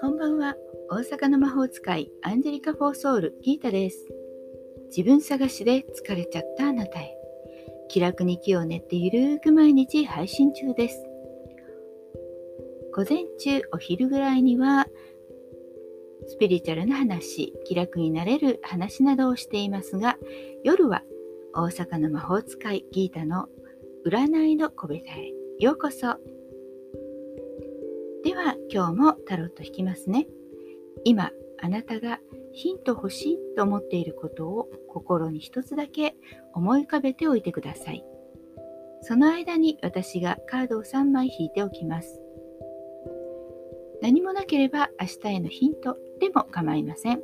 こんばんは。大阪の魔法使いアンジェリカ・フォーソウルギータです。自分探しで疲れちゃったあなたへ。気楽に気を練ってゆるーく毎日配信中です。午前中お昼ぐらいにはスピリチュアルな話気楽になれる話などをしていますが夜は大阪の魔法使いギータの占いの小部屋へようこそでは今日もタロット引きますね。今あなたがヒント欲しいと思っていることを心に一つだけ思い浮かべておいてください。その間に私がカードを3枚引いておきます。何もなければ明日へのヒントでも構いません。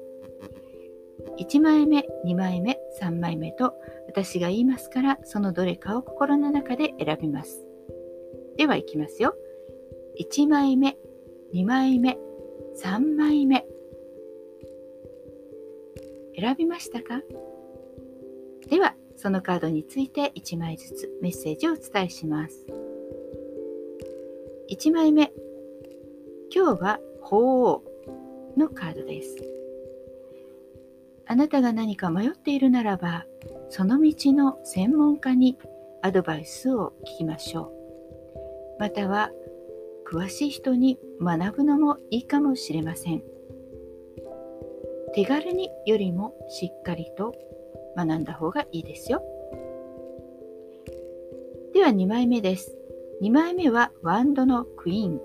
1枚目、2枚目、3枚目と私が言いますからそのどれかを心の中で選びます。ではいきますよ。1枚目、2枚目、3枚目。選びましたか？では、そのカードについて1枚ずつメッセージをお伝えします。1枚目、今日は鳳凰のカードです。あなたが何か迷っているならば、その道の専門家にアドバイスを聞きましょう。または詳しい人に学ぶのもいいかもしれません。手軽によりもしっかりと学んだ方がいいですよ。では2枚目です。2枚目はワンドのクイーン。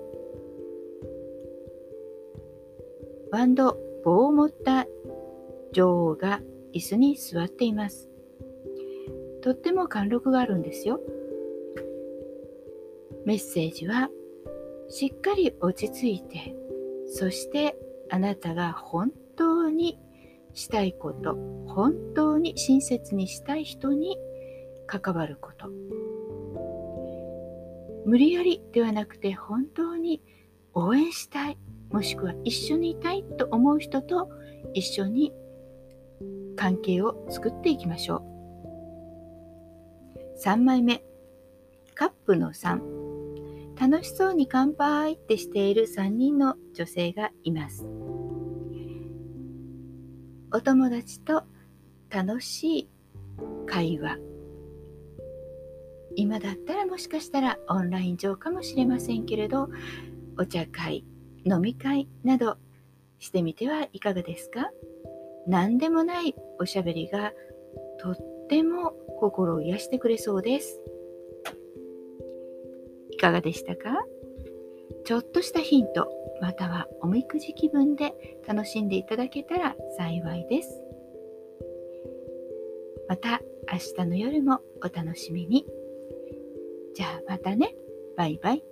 ワンド棒を持った女王が椅子に座っています。とっても貫禄があるんですよ。メッセージはしっかり落ち着いてそしてあなたが本当にしたいこと本当に親切にしたい人に関わること無理やりではなくて本当に応援したいもしくは一緒にいたいと思う人と一緒に関係を作っていきましょう3枚目カップの3楽しそうに乾杯ってしている3人の女性がいます。お友達と楽しい会話。今だったらもしかしたらオンライン上かもしれませんけれど、お茶会、飲み会などしてみてはいかがですか？何でもないおしゃべりがとっても心を癒してくれそうです。いかがでしたか？ちょっとしたヒント、またはおみくじ気分で楽しんでいただけたら幸いです。また明日の夜もお楽しみに。じゃあまたね。バイバイ。